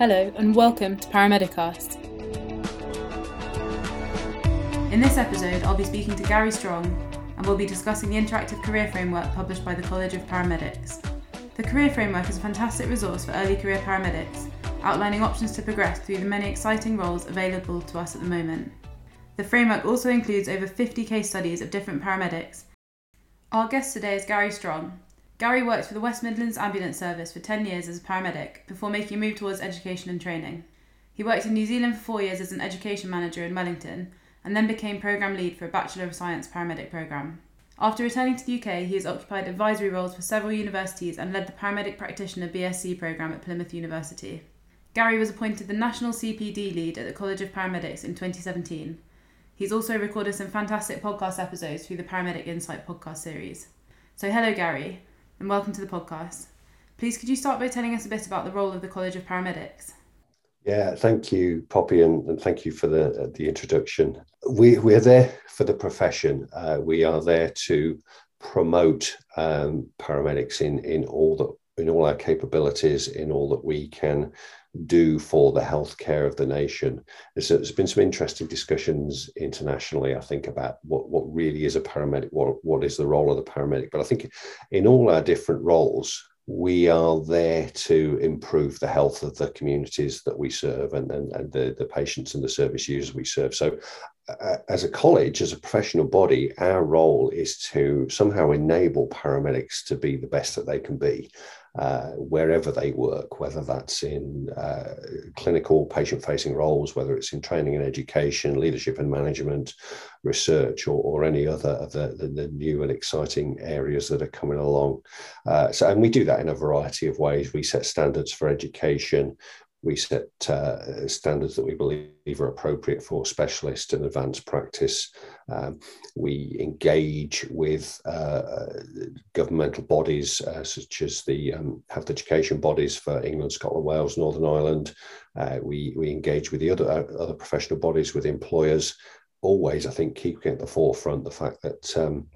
Hello, and welcome to Paramedicast. In this episode, I'll be speaking to Gary Strong, and we'll be discussing the interactive career framework published by the College of Paramedics. The career framework is a fantastic resource for early career paramedics, outlining options to progress through the many exciting roles available to us at the moment. The framework also includes over 50 case studies of different paramedics. Our guest today is Gary Strong, Gary worked for the West Midlands Ambulance Service for 10 years as a paramedic before making a move towards education and training. He worked in New Zealand for four years as an education manager in Wellington and then became programme lead for a Bachelor of Science paramedic programme. After returning to the UK, he has occupied advisory roles for several universities and led the paramedic practitioner BSc programme at Plymouth University. Gary was appointed the National CPD lead at the College of Paramedics in 2017. He's also recorded some fantastic podcast episodes through the Paramedic Insight podcast series. So, hello, Gary and welcome to the podcast. Please, could you start by telling us a bit about the role of the College of Paramedics? Yeah, thank you, Poppy, and, and thank you for the uh, the introduction. We we're there for the profession. Uh, we are there to promote um, paramedics in in all that in all our capabilities, in all that we can do for the healthcare of the nation. There's, there's been some interesting discussions internationally, I think, about what, what really is a paramedic, what, what is the role of the paramedic. But I think in all our different roles, we are there to improve the health of the communities that we serve and, and, and the, the patients and the service users we serve. So, uh, as a college, as a professional body, our role is to somehow enable paramedics to be the best that they can be uh, wherever they work, whether that's in uh, clinical patient facing roles, whether it's in training and education, leadership and management, research, or, or any other of the, the, the, new and exciting areas that are coming along. Uh, so, and we do that in a variety of ways. We set standards for education we set uh, standards that we believe are appropriate for specialist and advanced practice. Um, we engage with uh, governmental bodies uh, such as the um, health education bodies for England, Scotland, Wales, Northern Ireland. Uh, we, we engage with the other, uh, other professional bodies, with employers. Always, I think, keeping at the forefront the fact that um,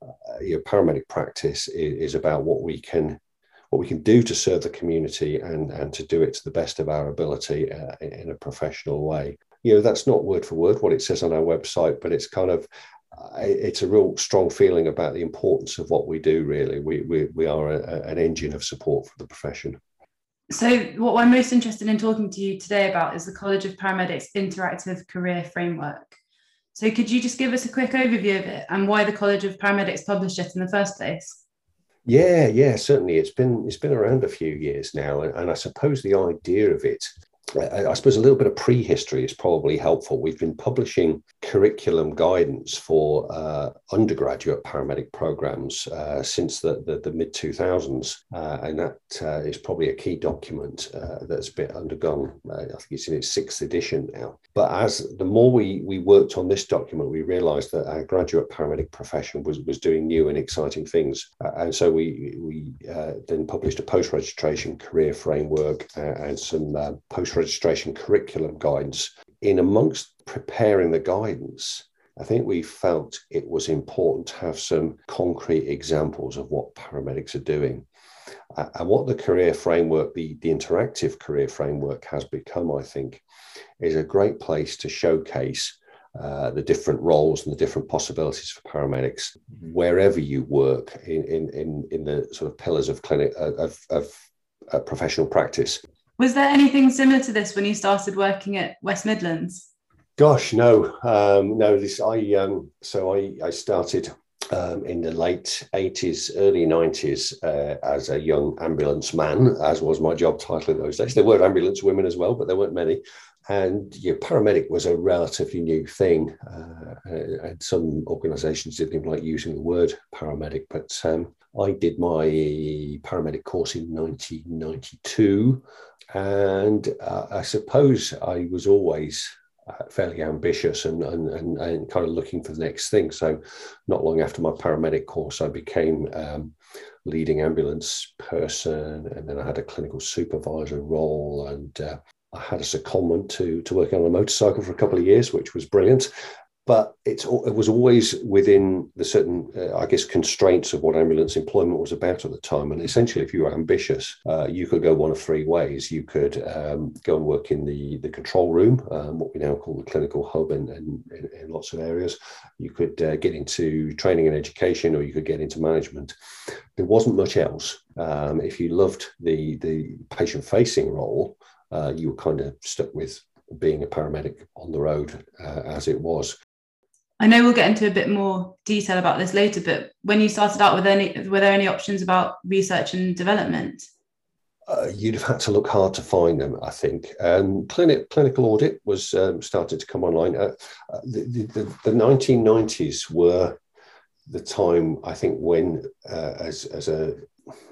uh, your paramedic practice is, is about what we can what we can do to serve the community and, and to do it to the best of our ability uh, in a professional way. You know, that's not word for word what it says on our website, but it's kind of uh, it's a real strong feeling about the importance of what we do. Really, we we, we are a, an engine of support for the profession. So, what I'm most interested in talking to you today about is the College of Paramedics Interactive Career Framework. So, could you just give us a quick overview of it and why the College of Paramedics published it in the first place? Yeah, yeah, certainly. It's been it's been around a few years now, and, and I suppose the idea of it I, suppose a little bit of prehistory is probably helpful. We've been publishing curriculum guidance for uh, undergraduate paramedic programs uh, since the, the, the mid 2000s, uh, and that uh, is probably a key document uh, that's been undergone. Uh, I think it's in its sixth edition now. But as the more we, we worked on this document, we realised that our graduate paramedic profession was, was doing new and exciting things, and so we we then published a post registration career framework and some post registration curriculum guidance. In amongst preparing the guidance, I think we felt it was important to have some concrete examples of what paramedics are doing. Uh, and what the career framework, the, the interactive career framework has become, I think, is a great place to showcase uh, the different roles and the different possibilities for paramedics wherever you work in, in, in, in the sort of pillars of clinic of, of, of uh, professional practice. Was there anything similar to this when you started working at West Midlands? Gosh, no, um, no. This I um, so I I started um, in the late eighties, early nineties uh, as a young ambulance man, as was my job title in those days. There were ambulance women as well, but there weren't many. And your paramedic was a relatively new thing, uh, and some organisations didn't even like using the word paramedic. But um, I did my paramedic course in 1992. And uh, I suppose I was always uh, fairly ambitious and, and, and, and, kind of looking for the next thing. So, not long after my paramedic course, I became um, leading ambulance person, and then I had a clinical supervisor role, and uh, I had a secondment to to working on a motorcycle for a couple of years, which was brilliant. But it's it was always within the certain, uh, I guess, constraints of what ambulance employment was about at the time. And essentially, if you were ambitious, uh, you could go one of three ways. You could um, go and work in the the control room, um, what we now call the clinical hub, in, in, in lots of areas. You could uh, get into training and education, or you could get into management. There wasn't much else. Um, if you loved the the patient facing role, uh, you were kind of stuck with being a paramedic on the road uh, as it was. I know we'll get into a bit more detail about this later, but when you started out, were there any, were there any options about research and development? Uh, you'd have had to look hard to find them, I think. Um, clinic, clinical audit was um, started to come online. Uh, uh the, the, the, 1990s were the time, I think, when uh, as, as a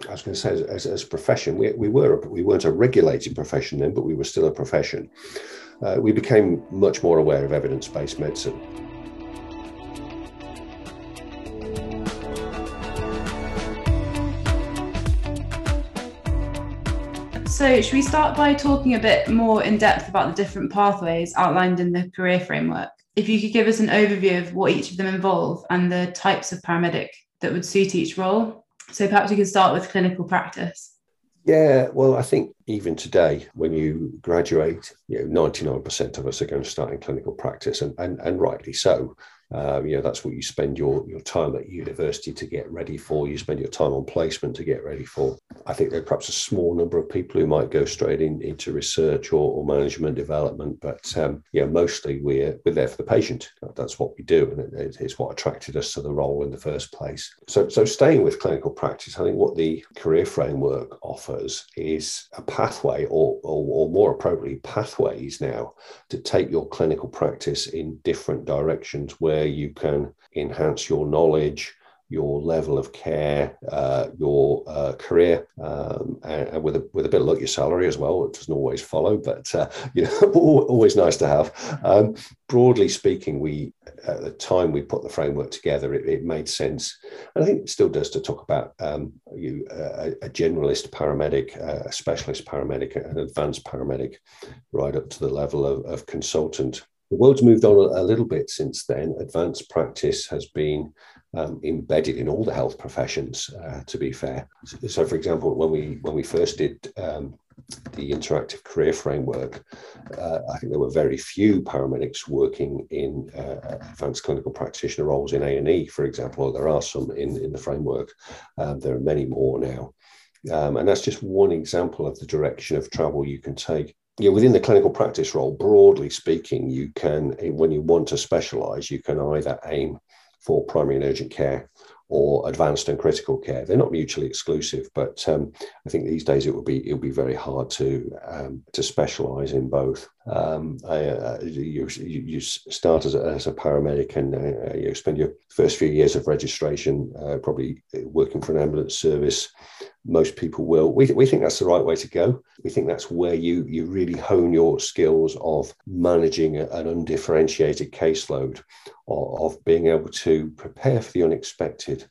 I was going to say, as, as, a profession, we, we were we weren't a regulated profession then, but we were still a profession. Uh, we became much more aware of evidence-based medicine. So, should we start by talking a bit more in depth about the different pathways outlined in the career framework? If you could give us an overview of what each of them involve and the types of paramedic that would suit each role. So, perhaps we could start with clinical practice. Yeah, well, I think even today, when you graduate, you know, 99% of us are going to start in clinical practice, and, and, and rightly so. Um, you know, that's what you spend your, your time at university to get ready for. You spend your time on placement to get ready for. I think there are perhaps a small number of people who might go straight in, into research or, or management development, but um, yeah, mostly we're we're there for the patient. That's what we do, and it, it's what attracted us to the role in the first place. So, so staying with clinical practice, I think what the career framework offers is a pathway, or, or, or more appropriately, pathways now to take your clinical practice in different directions where you can enhance your knowledge your level of care, uh, your uh, career, um, and, and, with a with a bit of luck, your salary as well. It doesn't always follow, but uh, you know, always nice to have. Um, broadly speaking, we at the time we put the framework together, it, it made sense, and I think it still does to talk about um, you a, a, generalist paramedic, a specialist paramedic, an advanced paramedic, right up to the level of, of consultant. The world's moved on a, little bit since then. Advanced practice has been um, embedded in all the health professions. Uh, to be fair, so, so, for example, when we when we first did um, the interactive career framework, uh, I think there were very few paramedics working in uh, advanced clinical practitioner roles in A and E, for example. There are some in in the framework. Um, there are many more now. Um, and that's just one example of the direction of travel you can take yeah, within the clinical practice role, broadly speaking, you can, when you want to specialize, you can either aim for primary and urgent care or advanced and critical care. They're not mutually exclusive, but um, I think these days it would be it would be very hard to um, to specialise in both. Um, I, uh, you, you start as a, as a paramedic and uh, you spend your first few years of registration uh, probably working for an ambulance service. Most people will. We, we think that's the right way to go. We think that's where you you really hone your skills of managing an undifferentiated caseload, of being able to prepare for the unexpected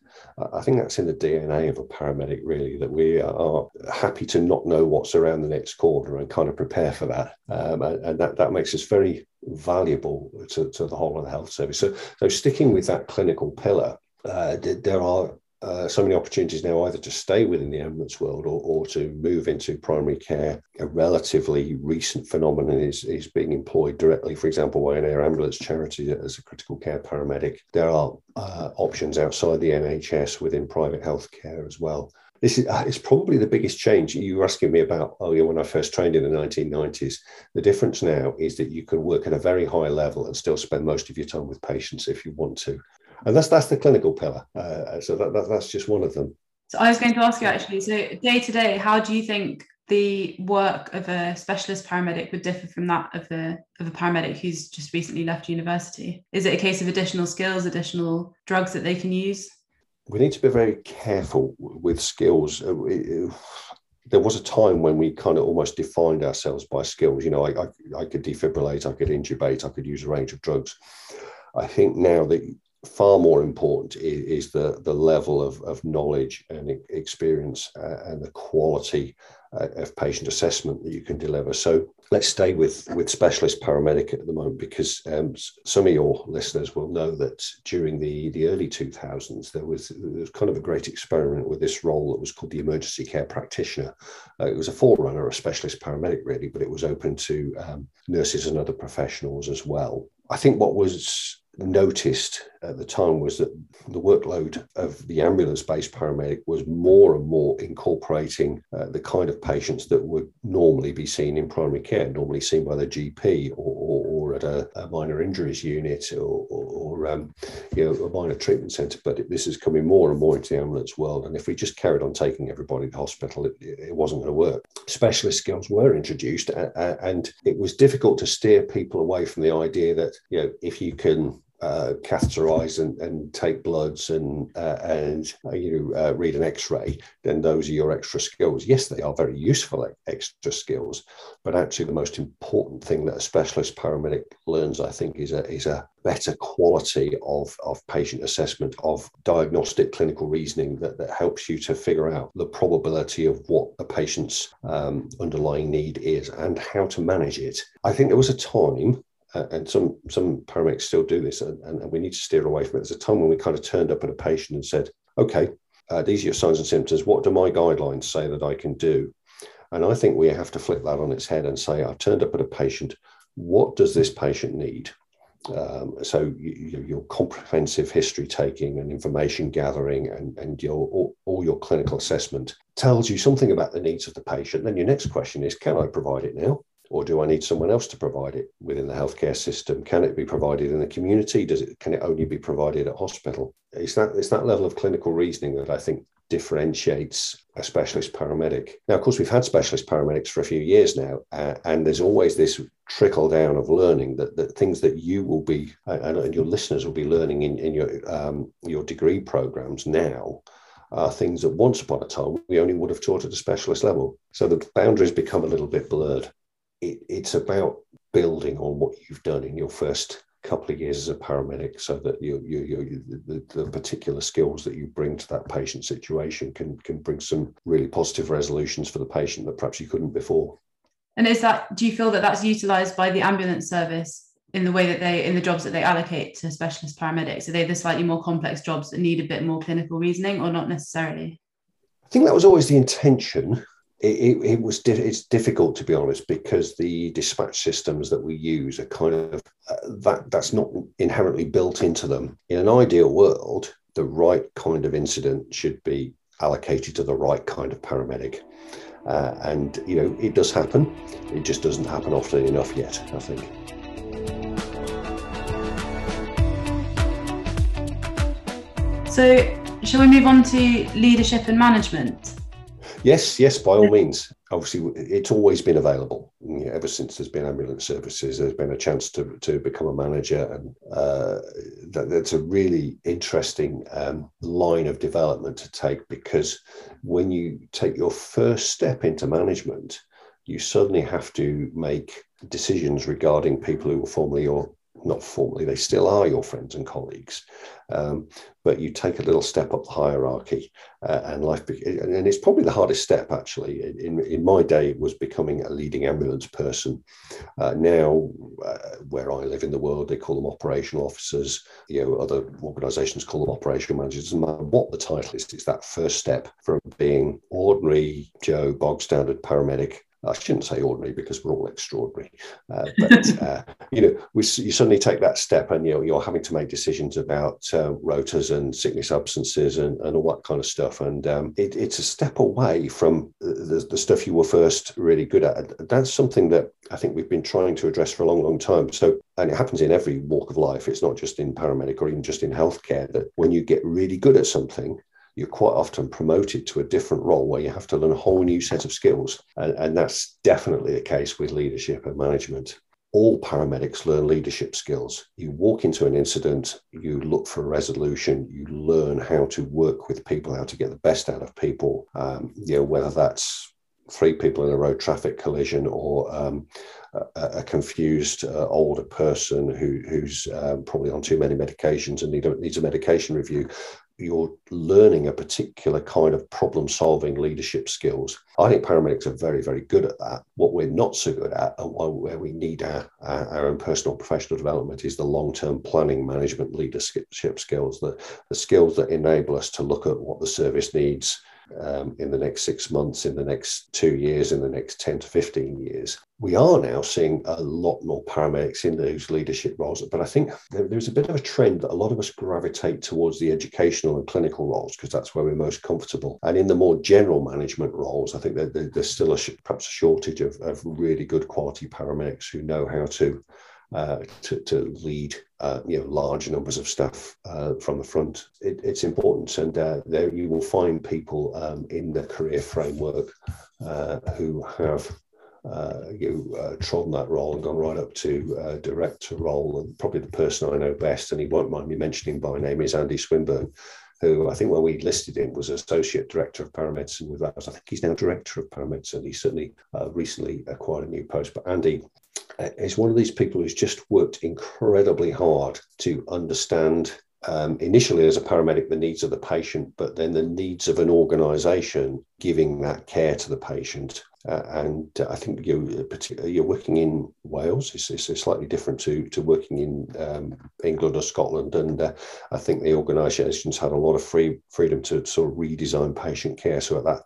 I think that's in the DNA of a paramedic, really, that we are happy to not know what's around the next corner and kind of prepare for that. Um, and, that, that makes us very valuable to, to the whole of the health service. So, so sticking with that clinical pillar, uh, there are uh, so many opportunities now either to stay within the ambulance world or, or to move into primary care. A relatively recent phenomenon is, is being employed directly, for example, by an air ambulance charity as a critical care paramedic. There are uh, options outside the NHS within private healthcare as well. This is uh, it's probably the biggest change. You were asking me about, oh, yeah, when I first trained in the 1990s. The difference now is that you can work at a very high level and still spend most of your time with patients if you want to and that's that's the clinical pillar. Uh, so that, that, that's just one of them. So I was going to ask you actually. So day to day, how do you think the work of a specialist paramedic would differ from that of a of a paramedic who's just recently left university? Is it a case of additional skills, additional drugs that they can use? We need to be very careful with skills. Uh, there was a time when we kind of almost defined ourselves by skills. You know, I, I, I could defibrillate, I could intubate, I could use a range of drugs. I think now that far more important is, is the, the level of, of knowledge and experience uh, and the quality uh, of patient assessment that you can deliver. So let's stay with, with specialist paramedic at the moment because um, some of your listeners will know that during the, the early 2000s, there was, there was kind of a great experiment with this role that was called the emergency care practitioner. Uh, it was a forerunner, a specialist paramedic, really, but it was open to um, nurses and other professionals as well. I think what was noticed at the time was that the workload of the ambulance based paramedic was more and more incorporating uh, the kind of patients that would normally be seen in primary care, normally seen by the GP or, or, or at a, a, minor injuries unit or, or um, you know, a minor treatment centre. But this is coming more and more into the ambulance world. And if we just carried on taking everybody to hospital, it, it wasn't going to work. Specialist skills were introduced, and it was difficult to steer people away from the idea that you know if you can uh, catheterize and, and take bloods and uh, and uh, you uh, read an X-ray, then those are your extra skills. Yes, they are very useful extra skills, but actually the most important thing that a specialist paramedic learns, I think, is a is a better quality of, of patient assessment of diagnostic clinical reasoning that, that helps you to figure out the probability of what a patient's um, underlying need is and how to manage it. I think there was a time and some some paramedics still do this, and, and, we need to steer away from it. There's a time when we kind of turned up at a patient and said, "Okay, uh, these are your signs and symptoms. What do my guidelines say that I can do?" And I think we have to flip that on its head and say, "I've turned up at a patient. What does this patient need?" Um, so you, your comprehensive history taking and information gathering and, and your all, all, your clinical assessment tells you something about the needs of the patient. Then your next question is, can I provide it now? Or do I need someone else to provide it within the healthcare system? Can it be provided in the community? Does it can it only be provided at hospital? It's that it's that level of clinical reasoning that I think differentiates a specialist paramedic. Now, of course, we've had specialist paramedics for a few years now, uh, and there's always this trickle down of learning that, that things that you will be uh, and your listeners will be learning in, in your um, your degree programs now are things that once upon a time we only would have taught at a specialist level. So the boundaries become a little bit blurred it, it's about building on what you've done in your first couple of years as a paramedic so that you, you, you the, the, particular skills that you bring to that patient situation can can bring some really positive resolutions for the patient that perhaps you couldn't before. And is that do you feel that that's utilized by the ambulance service in the way that they in the jobs that they allocate to specialist paramedics? Are they the slightly more complex jobs that need a bit more clinical reasoning or not necessarily? I think that was always the intention it, it, was it's difficult to be honest because the dispatch systems that we use are kind of uh, that that's not inherently built into them. In an ideal world, the right kind of incident should be allocated to the right kind of paramedic. Uh, and you know it does happen it just doesn't happen often enough yet i think so shall we move on to leadership and management Yes, yes, by all means. Obviously, it's always been available. You know, ever since there's been ambulance services, there's been a chance to, to become a manager, and uh, that, that's a really interesting um, line of development to take because when you take your first step into management, you suddenly have to make decisions regarding people who were formerly your not formally, they still are your friends and colleagues, um, but you take a little step up the hierarchy, uh, and life, be- and it's probably the hardest step actually. In in my day, it was becoming a leading ambulance person. Uh, now, uh, where I live in the world, they call them operational officers. You know, other organisations call them operational managers. Doesn't matter what the title is. It's that first step from being ordinary Joe bog standard paramedic I shouldn't say ordinary because we're all extraordinary, uh, but uh, you know, we, you suddenly take that step, and you know, you're having to make decisions about uh, rotas and sickness absences and, and all that kind of stuff, and um, it, it's a step away from the, the, stuff you were first really good at. That's something that I think we've been trying to address for a long, long time. So, and it happens in every walk of life. It's not just in paramedic or even just in healthcare that when you get really good at something, you're quite often promoted to a different role where you have to learn a whole new set of skills. And, and that's definitely the case with leadership and management all paramedics learn leadership skills. You walk into an incident, you look for a resolution, you learn how to work with people, how to get the best out of people. Um, you know, whether that's three people in a road traffic collision or um, a, a, confused uh, older person who, who's um, probably on too many medications and need a, needs a medication review, you're learning a particular kind of problem solving leadership skills. I think paramedics are very, very good at that. What we're not so good at, uh, and where we need our, our, our own personal professional development, is the long term planning, management, leadership skills, the, the skills that enable us to look at what the service needs um, in the next six months, in the next two years, in the next 10 to 15 years. We are now seeing a lot more paramedics in those leadership roles, but I think there's a bit of a trend that a lot of us gravitate towards the educational and clinical roles because that's where we're most comfortable. And in the more general management roles, I think that there's still a, perhaps a shortage of, of really good quality paramedics who know how to to, to lead uh, you know large numbers of staff uh, from the front. It, it's important, and uh, there you will find people um, in the career framework uh, who have. Uh, you trodden that role and gone right up to director role, and probably the person I know best, and he won't mind me mentioning by name, is Andy Swinburn, who I think when we listed him was associate director of paramedicine with us. I think he's now director of paramedicine. He certainly uh, recently acquired a new post. But Andy is one of these people who's just worked incredibly hard to understand um, initially as a paramedic the needs of the patient, but then the needs of an organisation giving that care to the patient. Uh, and I think you, you're working in Wales. It's, it's, slightly different to, to working in um, England or Scotland. And uh, I think the organisations had a lot of free freedom to sort of redesign patient care. So at that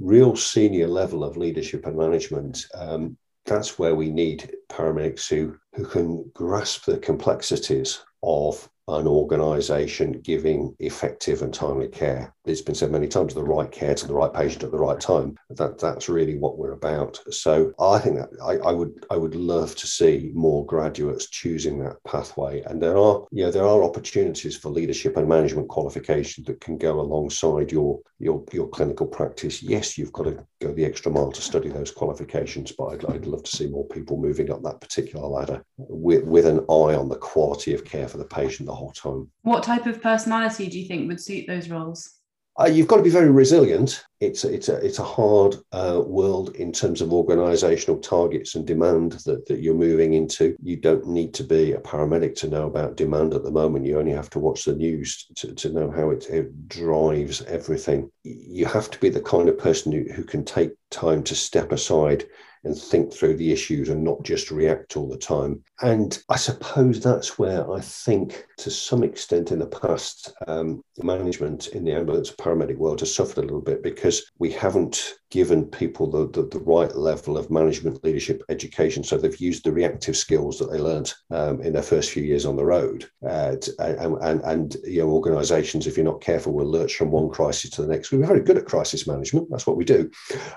real senior level of leadership and management, um, that's where we need paramedics who, who can grasp the complexities of an organisation giving effective and timely care. It's been said many times: the right care to the right patient at the right time. That that's really what we're about. So I think that I, I would I would love to see more graduates choosing that pathway. And there are you know there are opportunities for leadership and management qualification that can go alongside your your your clinical practice. Yes, you've got to go the extra mile to study those qualifications, but I'd, I'd love to see more people moving up that particular ladder with with an eye on the quality of care for the patient whole time. What type of personality do you think would suit those roles? Uh, you've got to be very resilient. It's a, it's a, it's a hard uh, world in terms of organisational targets and demand that, that you're moving into. You don't need to be a paramedic to know about demand at the moment. You only have to watch the news to, to know how it, it drives everything. You have to be the kind of person who, who can take time to step aside and think through the issues and not just react all the time. And I suppose that's where I think, to some extent, in the past, um, management in the ambulance paramedic world has suffered a little bit because we haven't given people the, the, the, right level of management leadership education. So they've used the reactive skills that they learned um, in their first few years on the road. Uh, and, and, and, you know, organizations, if you're not careful, will lurch from one crisis to the next. We're very good at crisis management. That's what we do.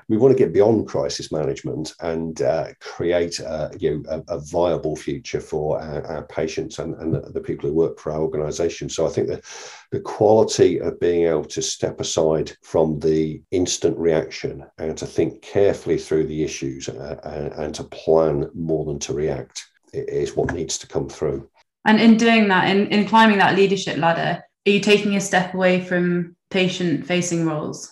We want to get beyond crisis management and uh, create a, you know, a, a, viable future for our, our patients and, and the, the, people who work for our organization. So I think that the quality of being able to step aside from the instant reaction and to think carefully through the issues uh, and, and to plan more than to react is what needs to come through. And in doing that, in, in climbing that leadership ladder, are you taking a step away from patient facing roles?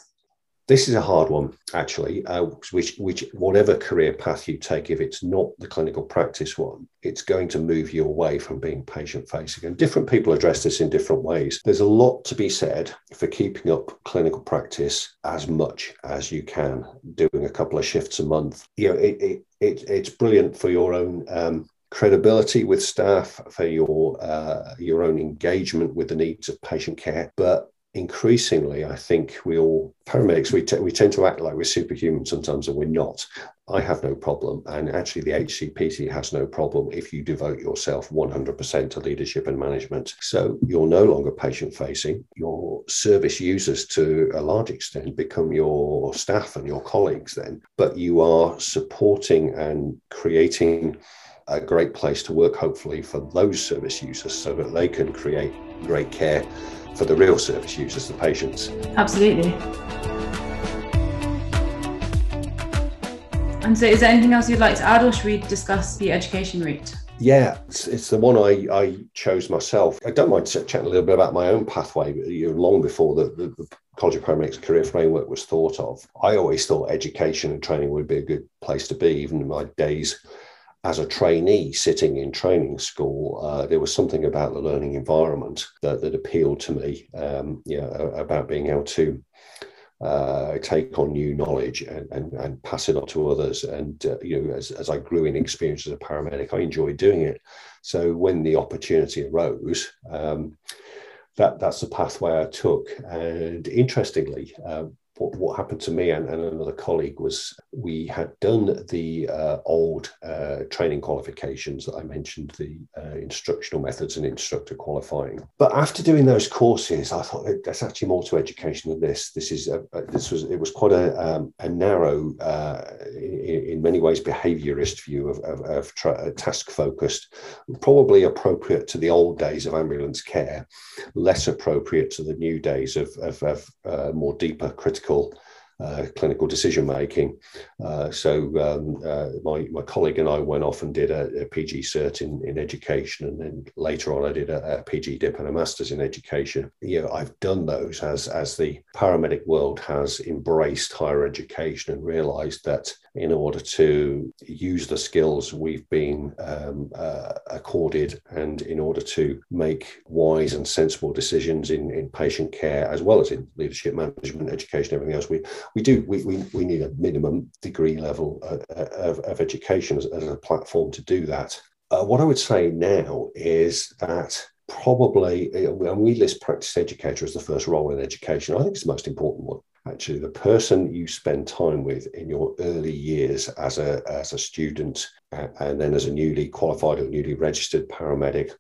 This is a hard one, actually. Uh, which, which, whatever career path you take, if it's not the clinical practice one, it's going to move you away from being patient facing. And different people address this in different ways. There's a lot to be said for keeping up clinical practice as much as you can, doing a couple of shifts a month. You know, it, it, it it's brilliant for your own um, credibility with staff, for your uh, your own engagement with the needs of patient care. But increasingly, I think we all paramedics we, t- we tend to act like we're superhuman sometimes, and we're not. I have no problem, and actually, the HCPC has no problem if you devote yourself 100% to leadership and management. So you're no longer patient facing. Your service users, to a large extent, become your staff and your colleagues. Then, but you are supporting and creating a great place to work, hopefully, for those service users so that they can create great care for the real service users, the patients. Absolutely. And so, is there anything else you'd like to add, or should we discuss the education route? Yeah, it's, it's the one I, I chose myself. I don't mind chatting a little bit about my own pathway. You know, long before the, the, College of Paramedics career framework was thought of, I always thought education and training would be a good place to be, even in my days as a trainee sitting in training school, uh, there was something about the learning environment that, that appealed to me. Um, yeah, about being able to uh, take on new knowledge and, and, and, pass it on to others. And uh, you know, as, as I grew in experience as a paramedic, I enjoyed doing it. So when the opportunity arose, um, that that's the pathway I took. And interestingly, uh, what, what happened to me and, and, another colleague was we had done the uh, old uh, training qualifications that I mentioned, the uh, instructional methods and instructor qualifying. But after doing those courses, I thought there's actually more to education than this. This is a, this was it was quite a, um, a narrow, uh, in, in, many ways, behaviourist view of, of, of tra- task focused, probably appropriate to the old days of ambulance care, less appropriate to the new days of, of, of uh, more deeper critical clinical uh, clinical decision making. Uh, so um, uh, my, my colleague and I went off and did a, a, PG cert in, in education, and then later on I did a, a PG dip and a master's in education. Know, I've done those as as the paramedic world has embraced higher education and realised that in order to use the skills we've been um, uh, accorded and in order to make wise and sensible decisions in, in patient care as well as in leadership management education everything else we we do we, we, we need a minimum degree level uh, uh, of, of education as, as, a platform to do that. Uh, what i would say now is that probably uh, and we list practice educator as the first role in education. I think it's the most important one actually the person you spend time with in your early years as a, as a student and then as a newly qualified or newly registered paramedic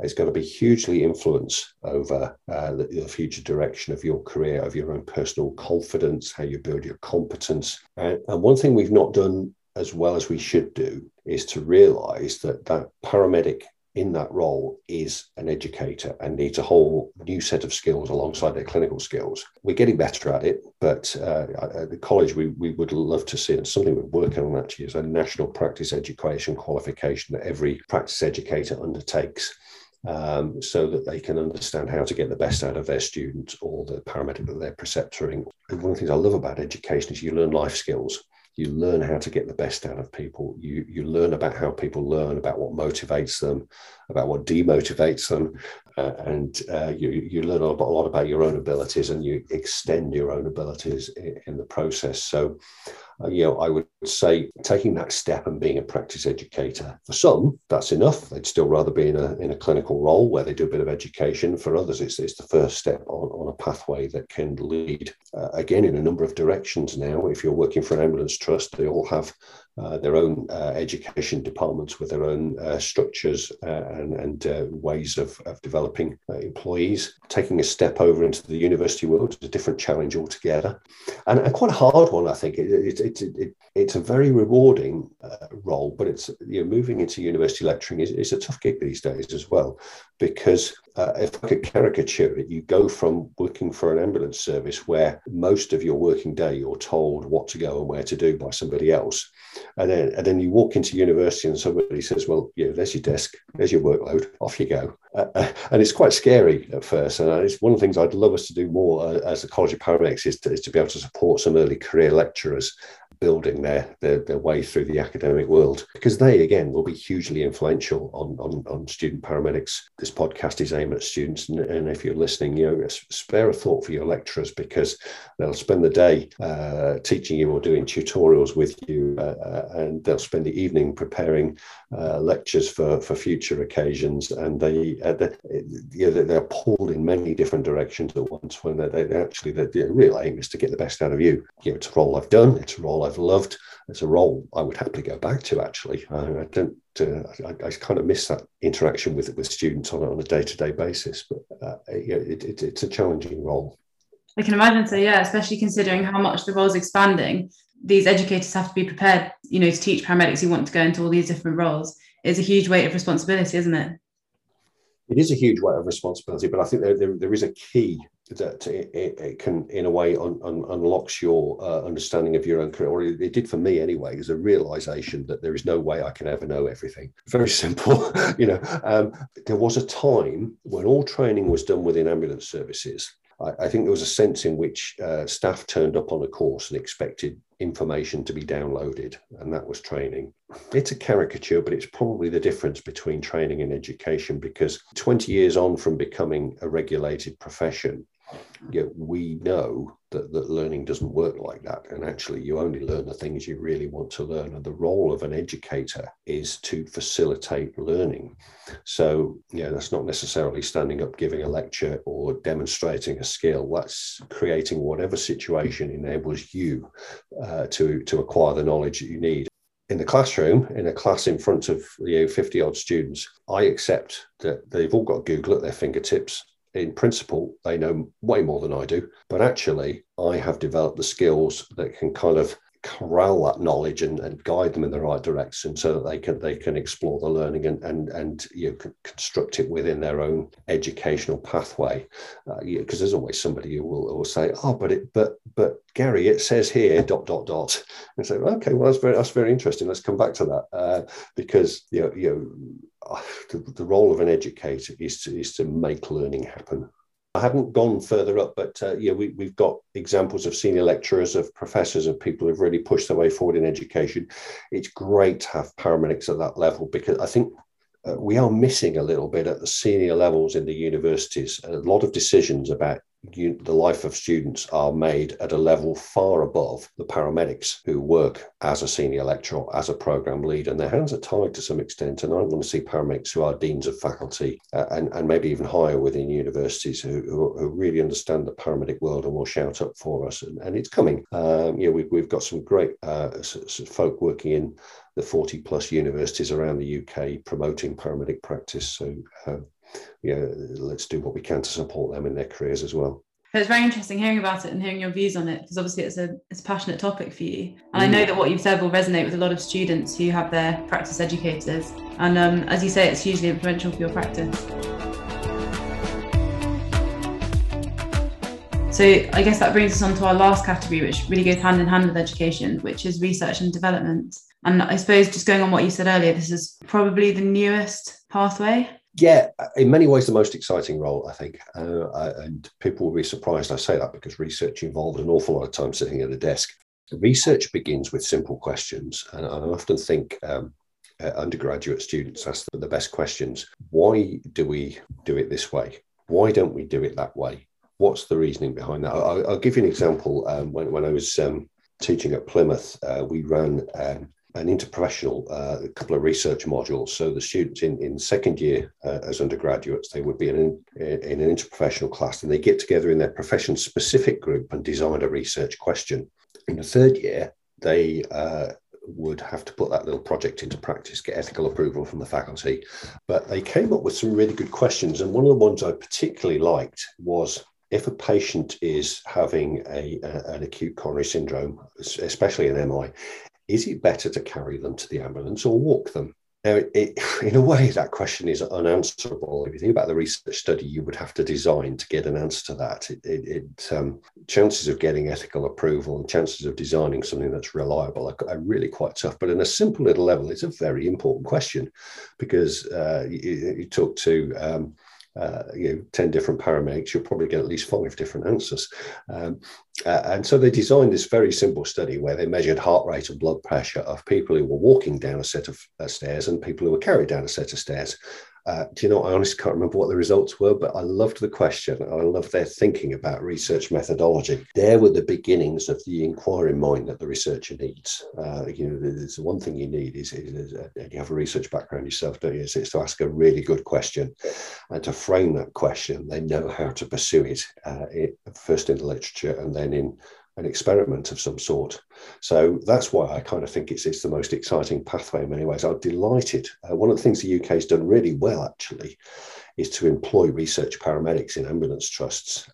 is going to be hugely influence over uh, the, the, future direction of your career, of your own personal confidence, how you build your competence. And, and one thing we've not done as well as we should do is to realize that that paramedic in that role is an educator and needs a whole new set of skills alongside their clinical skills. We're getting better at it, but uh, at the college, we, we would love to see, and something we're working on actually, is a national practice education qualification that every practice educator undertakes. Um, so that they can understand how to get the best out of their students or the paramedic that they're preceptoring. And one of the things I love about education is you learn life skills you learn how to get the best out of people. You you learn about how people learn about what motivates them about what demotivates them. Uh, and uh, you you learn a lot about your own abilities and you extend your own abilities in, in the process. So you know, I would say taking that step and being a practice educator. For some, that's enough. They'd still rather be in a, in a clinical role where they do a bit of education. For others, it's, it's the first step on, on a pathway that can lead, uh, again, in a number of directions now. If you're working for an ambulance trust, they all have uh, their own uh, education departments with their own uh, structures uh, and, and uh, ways of, of developing employees. Taking a step over into the university world is a different challenge altogether, and, and quite a hard one, I think. It, it, it it's a very rewarding role, but it's you know moving into university lecturing is, is a tough gig these days as well, because uh, if I could caricature it, you go from working for an ambulance service where most of your working day you're told what to go and where to do by somebody else. And then, and then you walk into university and somebody says, Well, yeah, there's your desk, there's your workload, off you go. Uh, uh and it's quite scary at first. And it's one of the things I'd love us to do more uh, as a College of Paramedics is to, is to be able to support some early career lecturers building their, their, their way through the academic world because they again will be hugely influential on, on, on student paramedics. This podcast is aimed at students, and, and, if you're listening, you know, spare a thought for your lecturers because they'll spend the day uh, teaching you or doing tutorials with you, uh, uh and they'll spend the evening preparing uh, lectures for, for future occasions, and they, uh, they you know, they're pulled in many different directions at once. When they, they actually the, the real aim is to get the best out of you. you know, it's a role I've done. It's a role I've I've loved. It's a role I would happily go back to. Actually, I, don't. Uh, I, I, kind of miss that interaction with with students on, on a day to day basis. But uh, it, it, it's a challenging role. I can imagine so. Yeah, especially considering how much the role is expanding. These educators have to be prepared, you know, to teach paramedics who want to go into all these different roles. It's a huge weight of responsibility, isn't it? It is a huge weight of responsibility, but I think there, there, there is a key that it, it, can, in a way, un, un, unlocks your uh, understanding of your own career, or it, did for me anyway. There's a realization that there is no way I can ever know everything. Very simple, you know. Um, there was a time when all training was done within ambulance services. I, I think there was a sense in which uh, staff turned up on a course and expected information to be downloaded, and that was training. It's a caricature, but it's probably the difference between training and education because 20 years on from becoming a regulated profession, you know, we know that, that learning doesn't work like that. And actually, you only learn the things you really want to learn. And the role of an educator is to facilitate learning. So, yeah, that's not necessarily standing up giving a lecture or demonstrating a skill. That's creating whatever situation enables you uh, to, to acquire the knowledge that you need in the classroom, in a class in front of you know, 50 odd students, I accept that they've all got Google at their fingertips in principle, they know way more than I do. But actually, I have developed the skills that can kind of corral that knowledge and, and guide them in the right direction so that they can they can explore the learning and and and you know, construct it within their own educational pathway. Because uh, yeah, there's always somebody who will, will say oh but it but but Gary it says here dot dot dot. And say okay well that's very that's very interesting. Let's come back to that. Uh, because you know, you know the, the role of an educator is to is to make learning happen I haven't gone further up, but uh, yeah, we, we've got examples of senior lecturers, of professors, of people who've really pushed their way forward in education. It's great to have paramedics at that level because I think uh, we are missing a little bit at the senior levels in the universities. A lot of decisions about you, the life of students are made at a level far above the paramedics who work as a senior lecturer, as a program lead, and their hands are tied to some extent. And I want to see paramedics who are deans of faculty uh, and, and maybe even higher within universities who, who, who, really understand the paramedic world and will shout up for us. And, and it's coming. Um, yeah, we've, we've got some great uh, folk working in the 40 plus universities around the UK promoting paramedic practice. So uh, you know, let's do what we can to support them in their careers as well. It's very interesting hearing about it and hearing your views on it because obviously it's a it's a passionate topic for you. And I know mm. that what you've said will resonate with a lot of students who have their practice educators. And um, as you say, it's hugely influential for your practice. So I guess that brings us on to our last category, which really goes hand in hand with education, which is research and development. And I suppose just going on what you said earlier, this is probably the newest pathway yeah, in many ways, the most exciting role, I think. Uh, and people will be surprised I say that because research involves an awful lot of time sitting at a desk. Research begins with simple questions. And I often think um, uh, undergraduate students ask the best questions Why do we do it this way? Why don't we do it that way? What's the reasoning behind that? I'll, I'll give you an example. Um, when, when I was um, teaching at Plymouth, uh, we ran um, an interprofessional, uh, couple of research modules. So the students in, in second year uh, as undergraduates, they would be in, in an interprofessional class and they get together in their profession specific group and design a research question. In the third year, they uh, would have to put that little project into practice, get ethical approval from the faculty. But they came up with some really good questions. And one of the ones I particularly liked was if a patient is having a, a, an acute coronary syndrome, especially an MI, is it better to carry them to the ambulance or walk them? Now, it, it, in a way, that question is unanswerable. If you think about the research study you would have to design to get an answer to that, it, it um, chances of getting ethical approval and chances of designing something that's reliable are, are, really quite tough. But in a simple little level, it's a very important question because uh, you, you, talk to um, uh, you know, 10 different paramedics, you'll probably get at least five different answers. Um, uh, and so they designed this very simple study where they measured heart rate and blood pressure of people who were walking down a set of uh, stairs and people who were carried down a set of stairs. Uh, do you know, I honestly can't remember what the results were, but I loved the question. I love their thinking about research methodology. There were the beginnings of the inquiry mind that the researcher needs. Uh, you know, there's one thing you need is, is, is uh, you have a research background yourself, don't you? Is, to ask a really good question and to frame that question. They know how to pursue it, uh, it first in the literature and then in an experiment of some sort. So that's why I kind of think it's, it's the most exciting pathway in many ways. I'm delighted. Uh, one of the things the UK has done really well, actually, is to employ research paramedics in ambulance trusts.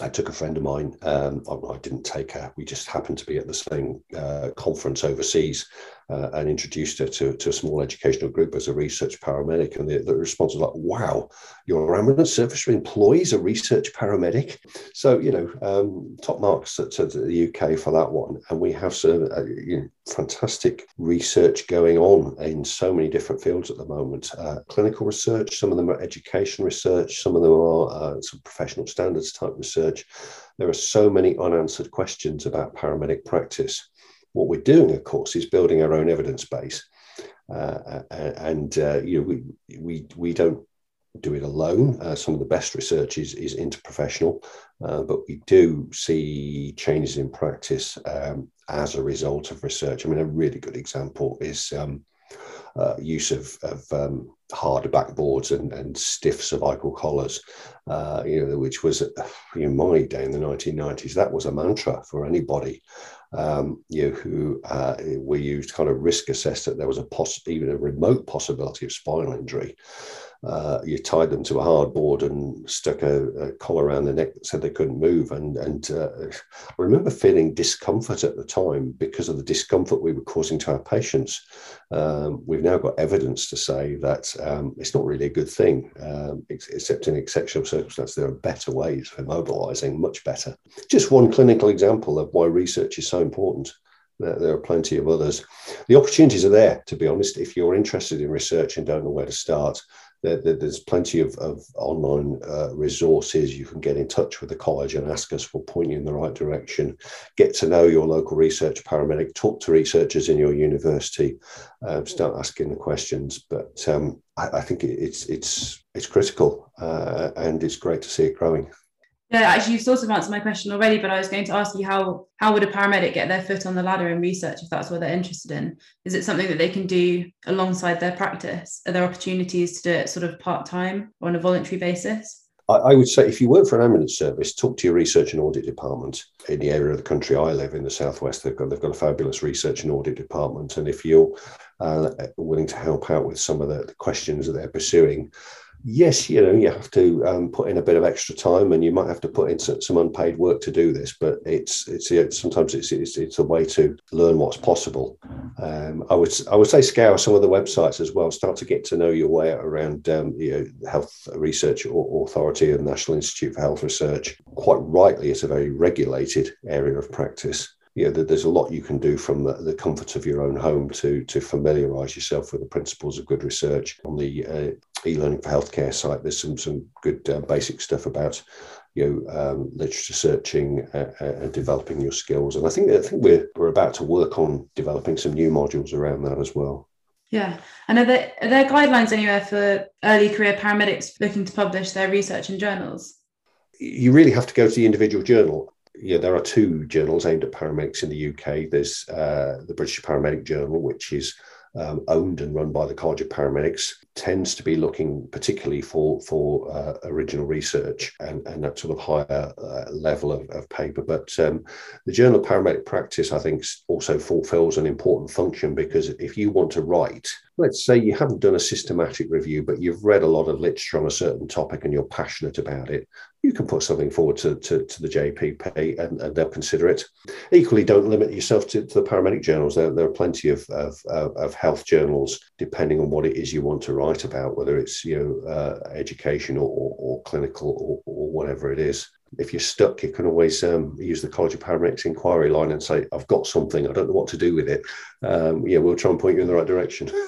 I took a friend of mine. Um, I didn't take her. We just happened to be at the same uh, conference overseas, uh, and introduced her to, to a small educational group as a research paramedic. And the, the response was like, wow, your ambulance service employs a research paramedic. So, you know, um, top marks to, to, the UK for that one. And we have some uh, you know, fantastic research going on in so many different fields at the moment. Uh, clinical research, some of them are education research, some of them are uh, some professional standards type research. There are so many unanswered questions about paramedic practice. What we're doing, of course, is building our own evidence base. Uh, and uh, you know, we, we, we don't do it alone. Uh, some of the best research is, is interprofessional, uh, but we do see changes in practice um, as a result of research. I mean, a really good example is um, uh, use of, of um, hard backboards and, and stiff cervical collars, uh, you know, which was in my day in the 1990s, that was a mantra for anybody. Um, you know, who uh, we used kind of risk assessed that there was a poss- even a remote possibility of spinal injury uh, you tied them to a hard board and stuck a, a, collar around the neck that said they couldn't move. And, and uh, I remember feeling discomfort at the time because of the discomfort we were causing to our patients. Um, we've now got evidence to say that um, it's not really a good thing, um, except in exceptional circumstances. There are better ways for mobilizing, much better. Just one clinical example of why research is so important. There are plenty of others. The opportunities are there, to be honest. If you're interested in research and don't know where to start, there, there's plenty of, of online uh, resources. You can get in touch with the college and ask us. We'll point you in the right direction. Get to know your local research paramedic. Talk to researchers in your university. Um, start asking the questions. But um, I, I, think it's it's it's critical, uh, and it's great to see it growing. Yeah, actually, you've sort of answered my question already, but I was going to ask you how how would a paramedic get their foot on the ladder in research if that's what they're interested in? Is it something that they can do alongside their practice? Are there opportunities to do it sort of part time or on a voluntary basis? I, would say if you work for an ambulance service, talk to your research and audit department in the area of the country I live in, the southwest. They've got they've got a fabulous research and audit department, and if you're uh, willing to help out with some of the questions that they're pursuing yes, you know, you have to um, put in a bit of extra time, and you might have to put in some, some unpaid work to do this. But it's it's, it's sometimes it's, it's, it's a way to learn what's possible. Um, I would I would say scour some of the websites as well. Start to get to know your way around um, you know, Health Research Authority and National Institute for Health Research. Quite rightly, it's a very regulated area of practice you know, there's a lot you can do from the, the comfort of your own home to to familiarise yourself with the principles of good research. On the uh, e-learning for healthcare site, there's some some good uh, basic stuff about you know um, literature searching uh, uh, and developing your skills. And I think I think we're we're about to work on developing some new modules around that as well. Yeah, and are there are there guidelines anywhere for early career paramedics looking to publish their research in journals? You really have to go to the individual journal yeah, there are two journals aimed at paramedics in the UK. There's uh, the British Paramedic Journal, which is um, owned and run by the College of Paramedics, tends to be looking particularly for for uh, original research and, and that sort of higher uh, level of, of, paper. But um, the Journal of Paramedic Practice, I think, also fulfills an important function because if you want to write, let's say you haven't done a systematic review, but you've read a lot of literature on a certain topic and you're passionate about it, you can put something forward to, to, to the JPP and, and, they'll consider it. Equally, don't limit yourself to, to the paramedic journals. There, there are plenty of, of, of, health journals, depending on what it is you want to write about, whether it's you know uh, education or, or, or clinical or, or, whatever it is. If you're stuck, you can always um, use the College of Paramedics inquiry line and say, I've got something, I don't know what to do with it. Um, yeah, we'll try and point you in the right direction.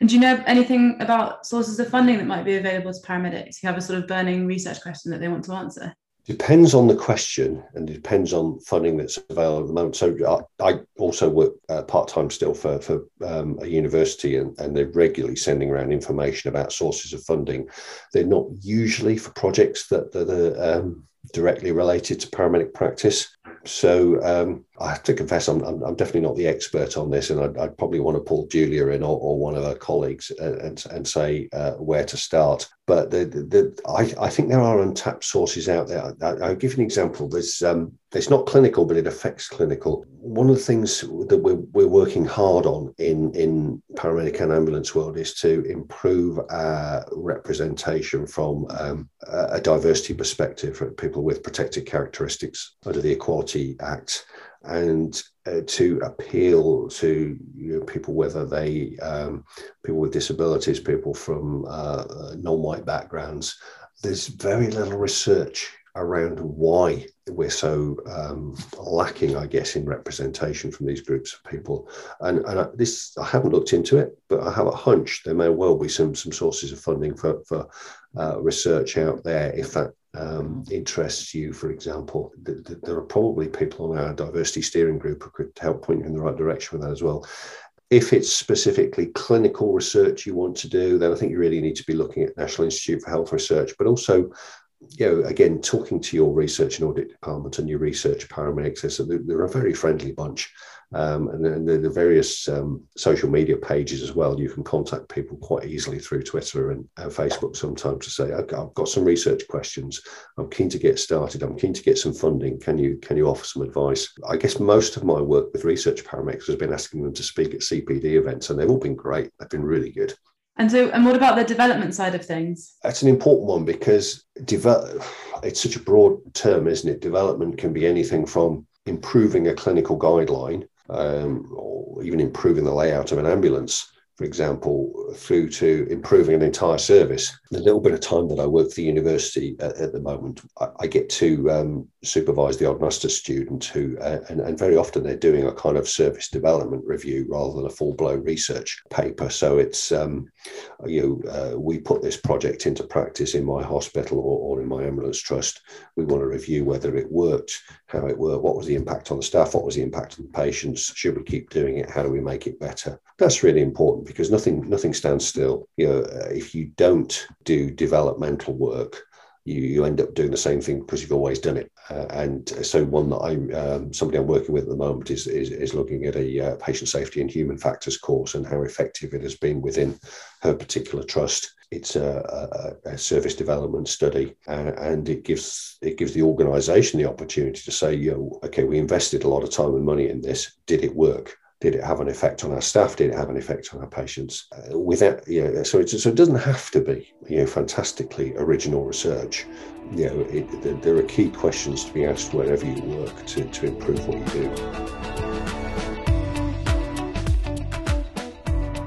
And do you know anything about sources of funding that might be available to paramedics who have a sort of burning research question that they want to answer? Depends on the question and depends on funding that's available at the moment. So I, I also work uh, part time still for, for um, a university, and, and they're regularly sending around information about sources of funding. They're not usually for projects that, that are um, directly related to paramedic practice. So um, I have to confess, I'm, I'm, I'm, definitely not the expert on this, and I'd, I'd probably want to pull Julia in or, or one of her colleagues and, and, say uh, where to start. But the, the, the, I, I think there are untapped sources out there. I, will give you an example. There's um, it's not clinical, but it affects clinical. One of the things that we're, we're working hard on in, in paramedic and ambulance world is to improve our representation from um, a diversity perspective for people with protected characteristics under the Equality Act. And uh, to appeal to you know, people, whether they um, people with disabilities, people from uh, non-white backgrounds. There's very little research around why we're so um, lacking, I guess, in representation from these groups of people. And, and I, this, I haven't looked into it, but I have a hunch there may well be some some sources of funding for for uh, research out there if that um, interests you, for example. Th- th- there are probably people on our diversity steering group who could help point you in the right direction with that as well. If it's specifically clinical research you want to do, then I think you really need to be looking at National Institute for Health Research, but also you know, again, talking to your research and audit department and your research paramedics, they're a very friendly bunch. Um, and the, the various um, social media pages as well. You can contact people quite easily through Twitter and, and Facebook sometimes to say, okay, I've got some research questions. I'm keen to get started. I'm keen to get some funding. Can you can you offer some advice? I guess most of my work with research paramedics has been asking them to speak at CPD events, and they've all been great. They've been really good. And so, and what about the development side of things? That's an important one because develop. It's such a broad term, isn't it? Development can be anything from improving a clinical guideline, um, or even improving the layout of an ambulance, for example, through to improving an entire service. The little bit of time that I work for the university at, at the moment, I, I get to um, supervise the odd master student who, uh, and, and, very often they're doing a kind of service development review rather than a full blown research paper. So it's, um, you know, uh, we put this project into practice in my hospital or, or in my ambulance trust. We want to review whether it worked, how it worked, what was the impact on the staff, what was the impact on the patients, should we keep doing it, how do we make it better? That's really important because nothing nothing stands still. You know, if you don't do developmental work, you, you end up doing the same thing because you've always done it. Uh, and so one that I'm um, somebody I'm working with at the moment is is, is looking at a uh, patient safety and human factors course and how effective it has been within her particular trust. It's a, a, a service development study, uh, and it gives it gives the organisation the opportunity to say, you know, okay, we invested a lot of time and money in this. Did it work? Did it have an effect on our staff? Did it have an effect on our patients? Uh, without, you know, so, so it doesn't have to be, you know, fantastically original research. You know, it, there are key questions to be asked wherever you work to, to improve what you do.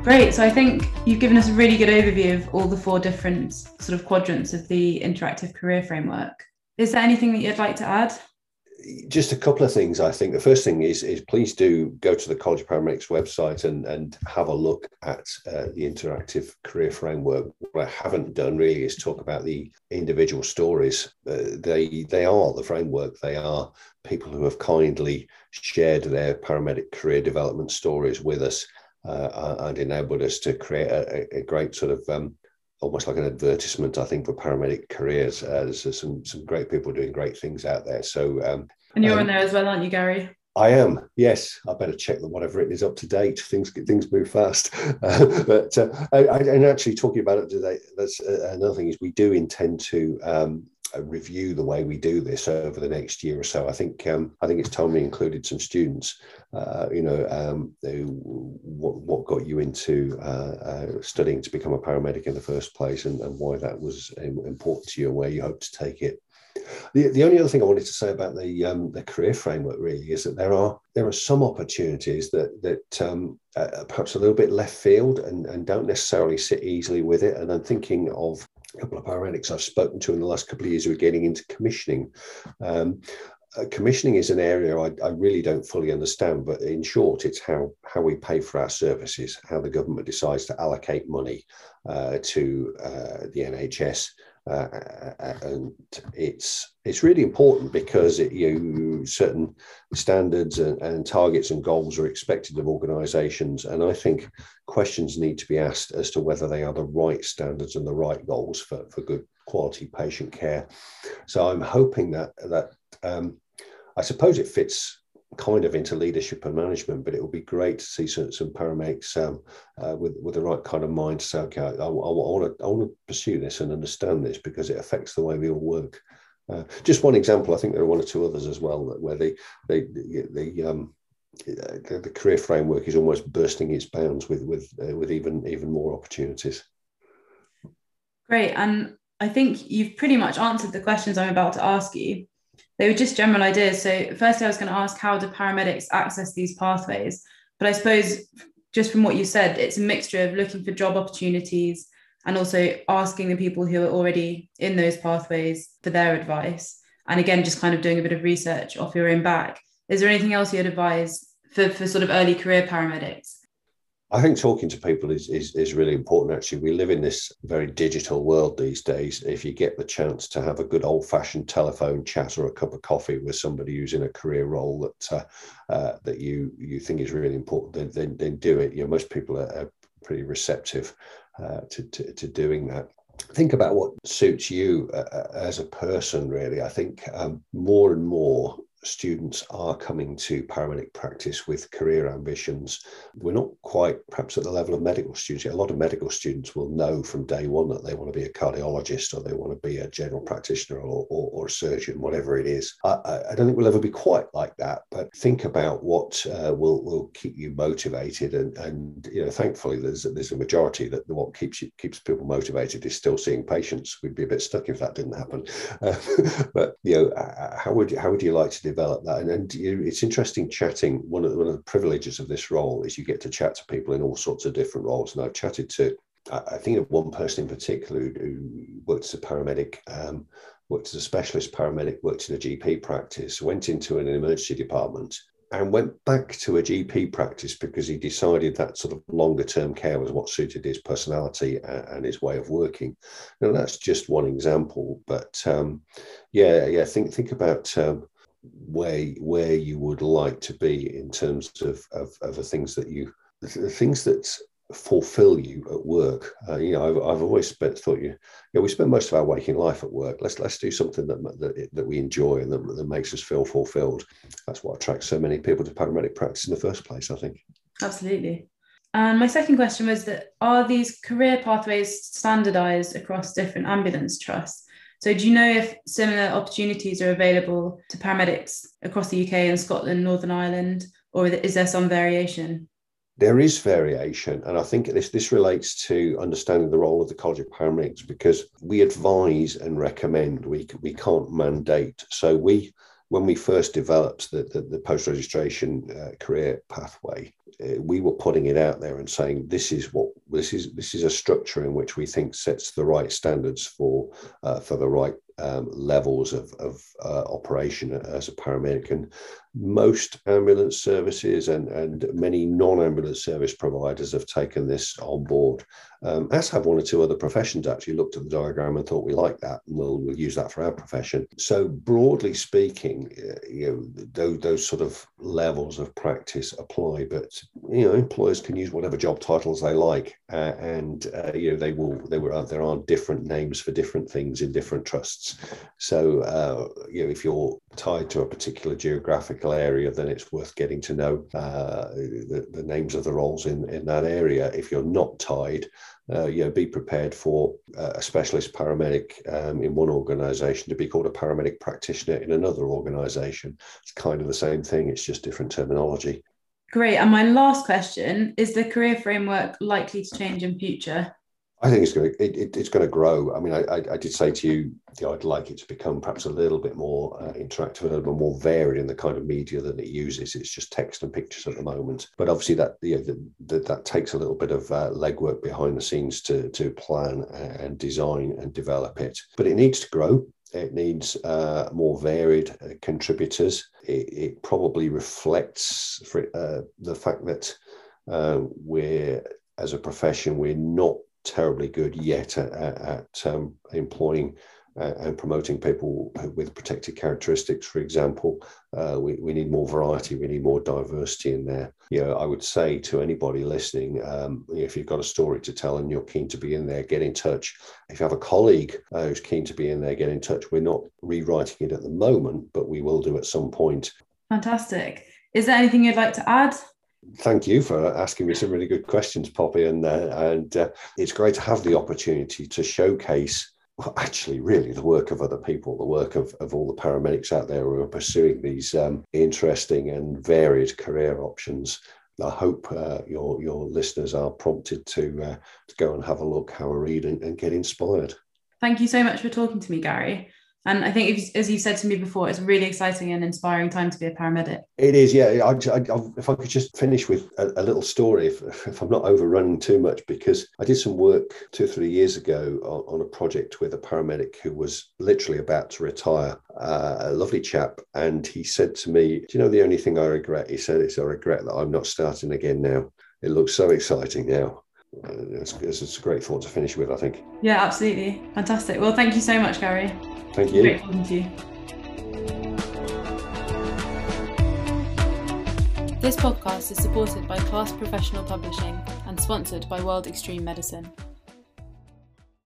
Great. So I think you've given us a really good overview of all the four different sort of quadrants of the interactive career framework. Is there anything that you'd like to add? Just a couple of things. I think the first thing is is please do go to the College Paramedics website and and have a look at uh, the interactive career framework. What I haven't done really is talk about the individual stories. Uh, they they are the framework. They are people who have kindly shared their paramedic career development stories with us. Uh, and enabled us to create a, a great sort of um, almost like an advertisement, I think, for paramedic careers. Uh, there's some some great people doing great things out there. So, um, and you're um, in there as well, aren't you, Gary? I am. Yes, I better check that what I've written is up to date. Things things move fast, uh, but uh, I, I, and actually talking about it today, that's uh, another thing is we do intend to um, review the way we do this over the next year or so. I think um, I think it's time we included some students. Uh, you know, um, what what got you into uh, uh, studying to become a paramedic in the first place, and, and why that was important to you, and where you hope to take it. The, the only other thing I wanted to say about the um, the career framework really is that there are there are some opportunities that that um, uh, perhaps a little bit left field and, and don't necessarily sit easily with it. And I'm thinking of a couple of paramedics I've spoken to in the last couple of years who are getting into commissioning. Um, uh, commissioning is an area I, I, really don't fully understand, but in short, it's how how we pay for our services, how the government decides to allocate money uh, to uh, the NHS uh, and it's it's really important because it, you certain standards and, and, targets and goals are expected of organisations, and I think questions need to be asked as to whether they are the right standards and the right goals for, for good quality patient care. So I'm hoping that that um, I suppose it fits kind of into leadership and management, but it would be great to see some, some paramedics um, uh, with, with the right kind of mind to say, okay, I, I, I want to I want to pursue this and understand this because it affects the way we all work. Uh, just one example, I think there are one or two others as well that where they the, the um, the, the career framework is almost bursting its bounds with with uh, with even even more opportunities. Great, and I think you've pretty much answered the questions I'm about to ask you. They were just general ideas. So, firstly, I was going to ask how do paramedics access these pathways? But I suppose, just from what you said, it's a mixture of looking for job opportunities and also asking the people who are already in those pathways for their advice. And again, just kind of doing a bit of research off your own back. Is there anything else you'd advise for, for sort of early career paramedics? I think talking to people is, is, is really important. Actually, we live in this very digital world these days. If you get the chance to have a good old fashioned telephone chat or a cup of coffee with somebody who's in a career role that uh, uh, that you you think is really important, then then, then do it. You know, most people are, are pretty receptive uh, to, to, to doing that think about what suits you uh, uh, as a person really i think um, more and more students are coming to paramedic practice with career ambitions. We're not quite perhaps at the level of medical students. A lot of medical students will know from day one that they want to be a cardiologist or they want to be a general practitioner or, or, or a surgeon, whatever it is. I, I, don't think we'll ever be quite like that, but think about what uh, will, will keep you motivated. And, and you know, thankfully, there's, there's a majority that what keeps you, keeps people motivated is still seeing patients. We'd be a bit stuck if that didn't happen. Uh, but you know, how would how would you like to develop that. And, and it's interesting chatting. One of, the, one of the privileges of this role is you get to chat to people in all sorts of different roles. And I've chatted to, I think of one person in particular who, who worked as a paramedic, um, worked as a specialist paramedic, worked in a GP practice, went into an emergency department and went back to a GP practice because he decided that sort of longer term care was what suited his personality and, his way of working. Now that's just one example, but um, yeah, yeah. Think think about um, where where you would like to be in terms of of, of the things that you the things that fulfill you at work. Uh, you know, I've, I've always spent, thought you, you know, we spend most of our waking life at work. Let's let's do something that that, that we enjoy and that, that makes us feel fulfilled. That's what attracts so many people to paramedic practice in the first place. I think. Absolutely. And my second question was that are these career pathways standardized across different ambulance trusts? So, do you know if similar opportunities are available to paramedics across the UK and Scotland, Northern Ireland, or is there some variation? There is variation, and I think this this relates to understanding the role of the College of Paramedics because we advise and recommend. We we can't mandate. So we when we first developed the, the, the post registration uh, career pathway, uh, we were putting it out there and saying this is what this is this is a structure in which we think sets the right standards for uh, for the right um, levels of, of uh, operation as a paramedic. And most ambulance services and, and many non ambulance service providers have taken this on board, um, as have one or two other professions actually looked at the diagram and thought we like that and we'll, we'll use that for our profession. So, broadly speaking, uh, you know, those, those sort of levels of practice apply, but you know, employers can use whatever job titles they like, uh, and uh, you know, they will. They were there are different names for different things in different trusts. So, uh, you know, if you're tied to a particular geographical area, then it's worth getting to know uh, the, the, names of the roles in, in that area. If you're not tied, uh, you know, be prepared for uh, a specialist paramedic um, in one organisation to be called a paramedic practitioner in another organisation. It's kind of the same thing. It's just different terminology. Great. And my last question is: the career framework likely to change in future? I think it's going to it, it, it's going to grow. I mean, I, I, I, did say to you, you know, I'd like it to become perhaps a little bit more uh, interactive, a little more varied in the kind of media that it uses. It's just text and pictures at the moment, but obviously that you know, the, that takes a little bit of uh, legwork behind the scenes to to plan and design and develop it. But it needs to grow. It needs uh, more varied uh, contributors. It, it, probably reflects for, uh, the fact that uh, we're as a profession we're not terribly good yet at, at um, employing uh, and promoting people with protected characteristics, for example. Uh, we, we need more variety, we need more diversity in there. You know, I would say to anybody listening, um, if you've got a story to tell and you're keen to be in there, get in touch. If you have a colleague uh, who's keen to be in there, get in touch. We're not rewriting it at the moment, but we will do at some point. Fantastic. Is there anything you'd like to add? Thank you for asking me some really good questions, Poppy. And uh, and uh, it's great to have the opportunity to showcase. Well, actually, really, the work of other people, the work of, of all the paramedics out there who are pursuing these um, interesting and varied career options. I hope uh, your your listeners are prompted to uh, to go and have a look, have a read, and, and get inspired. Thank you so much for talking to me, Gary. And I think, if, as you said to me before, it's a really exciting and inspiring time to be a paramedic. It is, yeah. I, I, if I could just finish with a, a little story, if, if, I'm not overrunning too much, because I did some work two or three years ago on, on a project with a paramedic who was literally about to retire, uh, a lovely chap. And he said to me, Do you know the only thing I regret? He said, It's I regret that I'm not starting again now. It looks so exciting now. Uh, it's, it's, a great thought to finish with, I think. Yeah, absolutely. Fantastic. Well, thank you so much, Gary. Thank you. Great talking to you. This podcast is supported by Class Professional Publishing and sponsored by World Extreme Medicine.